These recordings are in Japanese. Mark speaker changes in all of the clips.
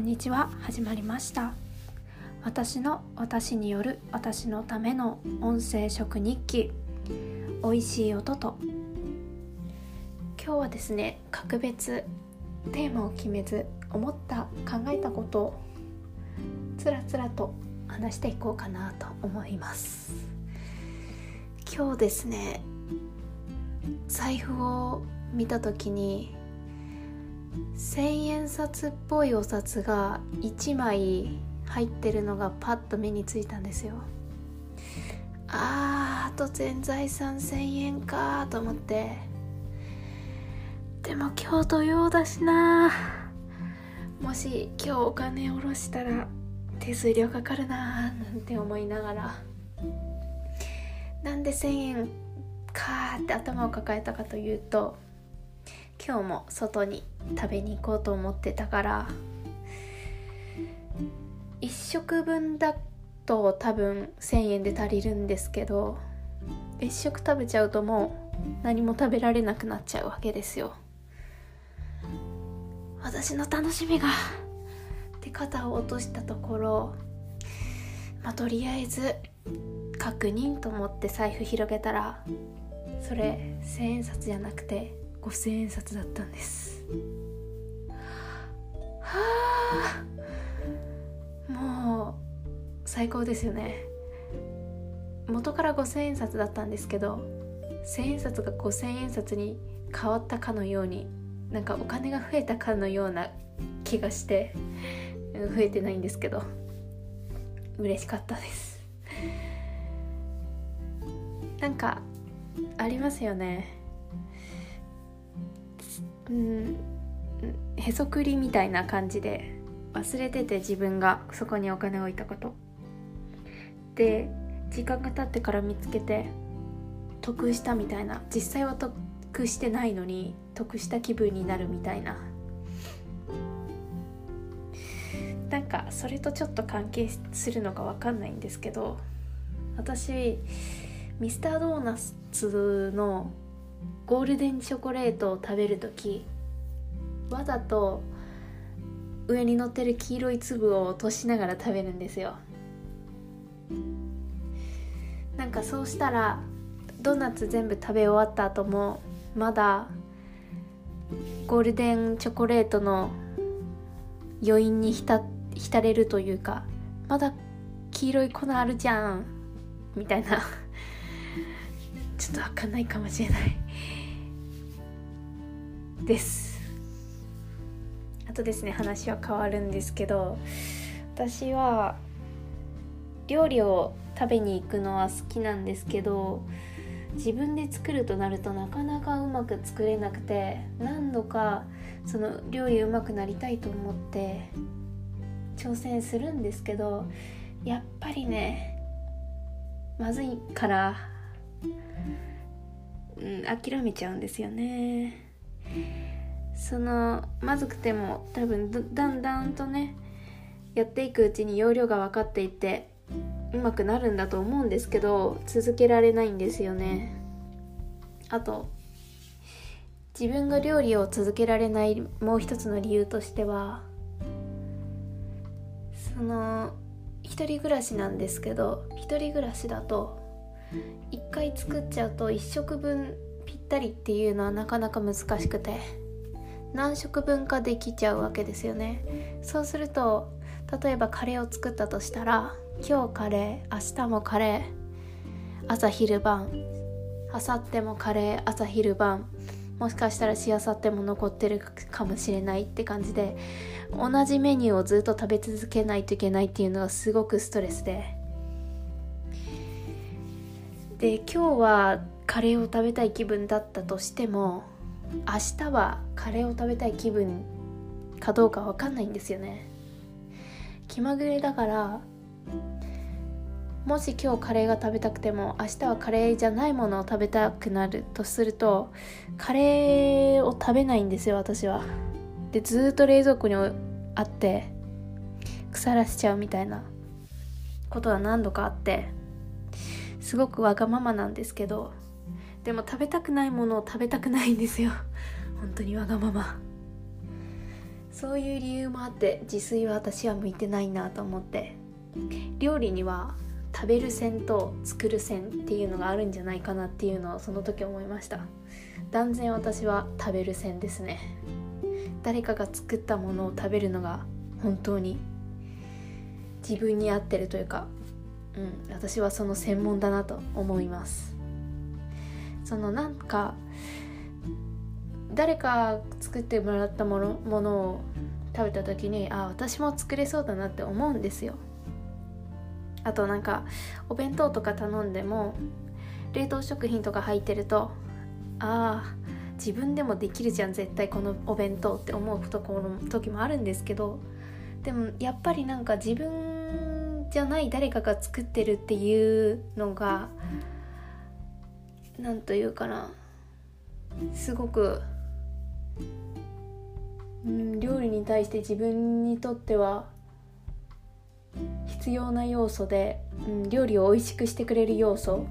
Speaker 1: んにちは。始まりました。私の私による私のための音声食日記。おいしい音と。今日はですね格別テーマを決めず思った考えたことをつらつらと話していこうかなと思います。今日ですね財布を見た時に千円札っぽいお札が1枚入ってるのがパッと目についたんですよ。あーあと全財産1000円かと思って。でも今日土曜だしな。もし今日お金下ろしたら手数料かかるなーなんて思いながら。なんで1000円かーって頭を抱えたかというと今日も外に食べに行こうと思ってたから1食分だと多分1,000円で足りるんですけど1食食べちゃうともう何も食べられなくなっちゃうわけですよ。私の楽しみがって肩を落としたところまあとりあえず確認と思って財布広げたらそれ千円札じゃなくて五千円札だったんです。はあ。もう最高ですよね。元から五千円札だったんですけど千円札が五千円札に変わったかのようになんかお金が増えたかのような気がして増えてないんですけど嬉しかったです。なんかありますよね。うん。へそくりみたいな感じで忘れてて自分がそこにお金を置いたこと。で時間が経ってから見つけて得したみたいな。実際は得してないのに得した気分になるみたいな。なんかそれとちょっと関係するのか分かんないんですけど私ミスタードーナツのゴールデンチョコレートを食べる時わざと上に乗ってる黄色い粒を落としながら食べるんですよ。なんかそうしたらドーナツ全部食べ終わった後もまだゴールデンチョコレートの余韻に浸浸れるというかまだ黄色い粉あるじゃんみたいな。ちょっと分かんないかもしれない。です。あとですね話は変わるんですけど私は料理を食べに行くのは好きなんですけど自分で作るとなるとなかなかうまく作れなくて何度かその料理うまくなりたいと思って挑戦するんですけどやっぱりねまずいからうん諦めちゃうんですよね。そのまずくても多分だんだんとねやっていくうちに容量が分かっていってうまくなるんだと思うんですけど続けられないんですよね。あと自分が料理を続けられないもう一つの理由としてはその一人暮らしなんですけど一人暮らしだと一回作っちゃうと1食分ったりっていうのはなかなか難しくて何食分かできちゃうわけですよね。そうすると例えばカレーを作ったとしたら今日カレー明日もカレー朝昼晩明後日もカレー朝昼晩もしかしたらしあさっても残ってるかもしれないって感じで同じメニューをずっと食べ続けないといけないっていうのがすごくストレスで。で今日はカレーを食べたい気分だったとしても明日はカレーを食べたい気分かどうか分かんないんですよね。気まぐれだからもし今日カレーが食べたくても明日はカレーじゃないものを食べたくなるとするとカレーを食べないんですよ私は。でずっと冷蔵庫にあって腐らせちゃうみたいなことは何度かあってすごくわがままなんですけどでも食べたくないものを食べたくないんですよ。本当にわがまま。そういう理由もあって自炊は私は向いてないなと思って。料理には食べる線と作る線っていうのがあるんじゃないかなっていうのをその時思いました。断然私は食べる線ですね。誰かが作ったものを食べるのが本当に自分に合ってるというか、うん、私はその専門だなと思います。そのなんか誰か作ってもらったものものを食べた時にあ私も作れそうだなって思うんですよ。あとなんかお弁当とか頼んでも冷凍食品とか入ってるとああ自分でもできるじゃん絶対このお弁当って思うところ時もあるんですけどでもやっぱりなんか自分じゃない誰かが作ってるっていうのが何というかな。すごく、うん、料理に対して自分にとっては必要な要素で、うん、料理を美味しくしてくれる要素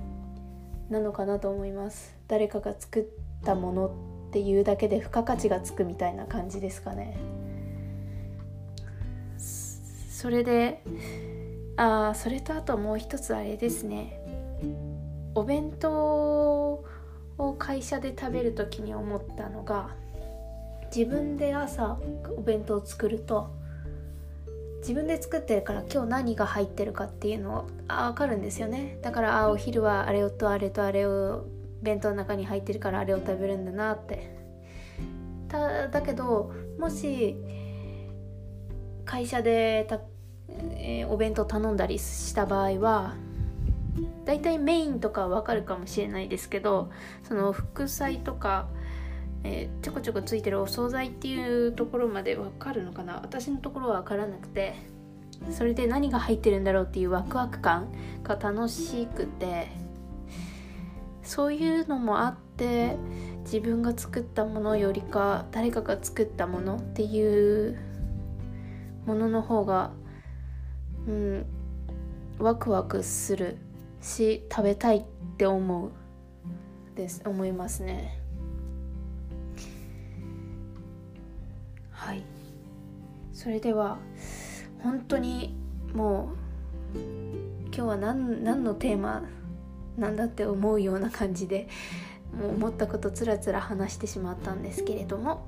Speaker 1: なのかなと思います。誰かが作ったものっていうだけで付加価値がつくみたいな感じですかね。それでああそれとあともう一つあれですね。お弁当を会社で食べる時に思ったのが自分で朝お弁当を作ると自分で作ってるから今日何が入ってるかっていうのあ分かるんですよね。だからあお昼はあれとあれとあれを弁当の中に入ってるからあれを食べるんだなって。ただけどもし会社でた、えー、お弁当頼んだりした場合は大体メインとかは分かるかもしれないですけどその副菜とかえー、ちょこちょこついてるお惣菜っていうところまで分かるのかな。私のところは分からなくてそれで何が入ってるんだろうっていうワクワク感が楽しくてそういうのもあって自分が作ったものよりか誰かが作ったものっていうものの方がうんワクワクする。し食べたいって思うです思いますね。はいそれでは本当にもう今日は何何のテーマなんだって思うような感じでもう思ったことつらつら話してしまったんですけれども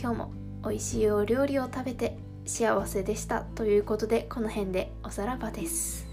Speaker 1: 今日も美味しいお料理を食べて幸せでしたということでこの辺でおさらばです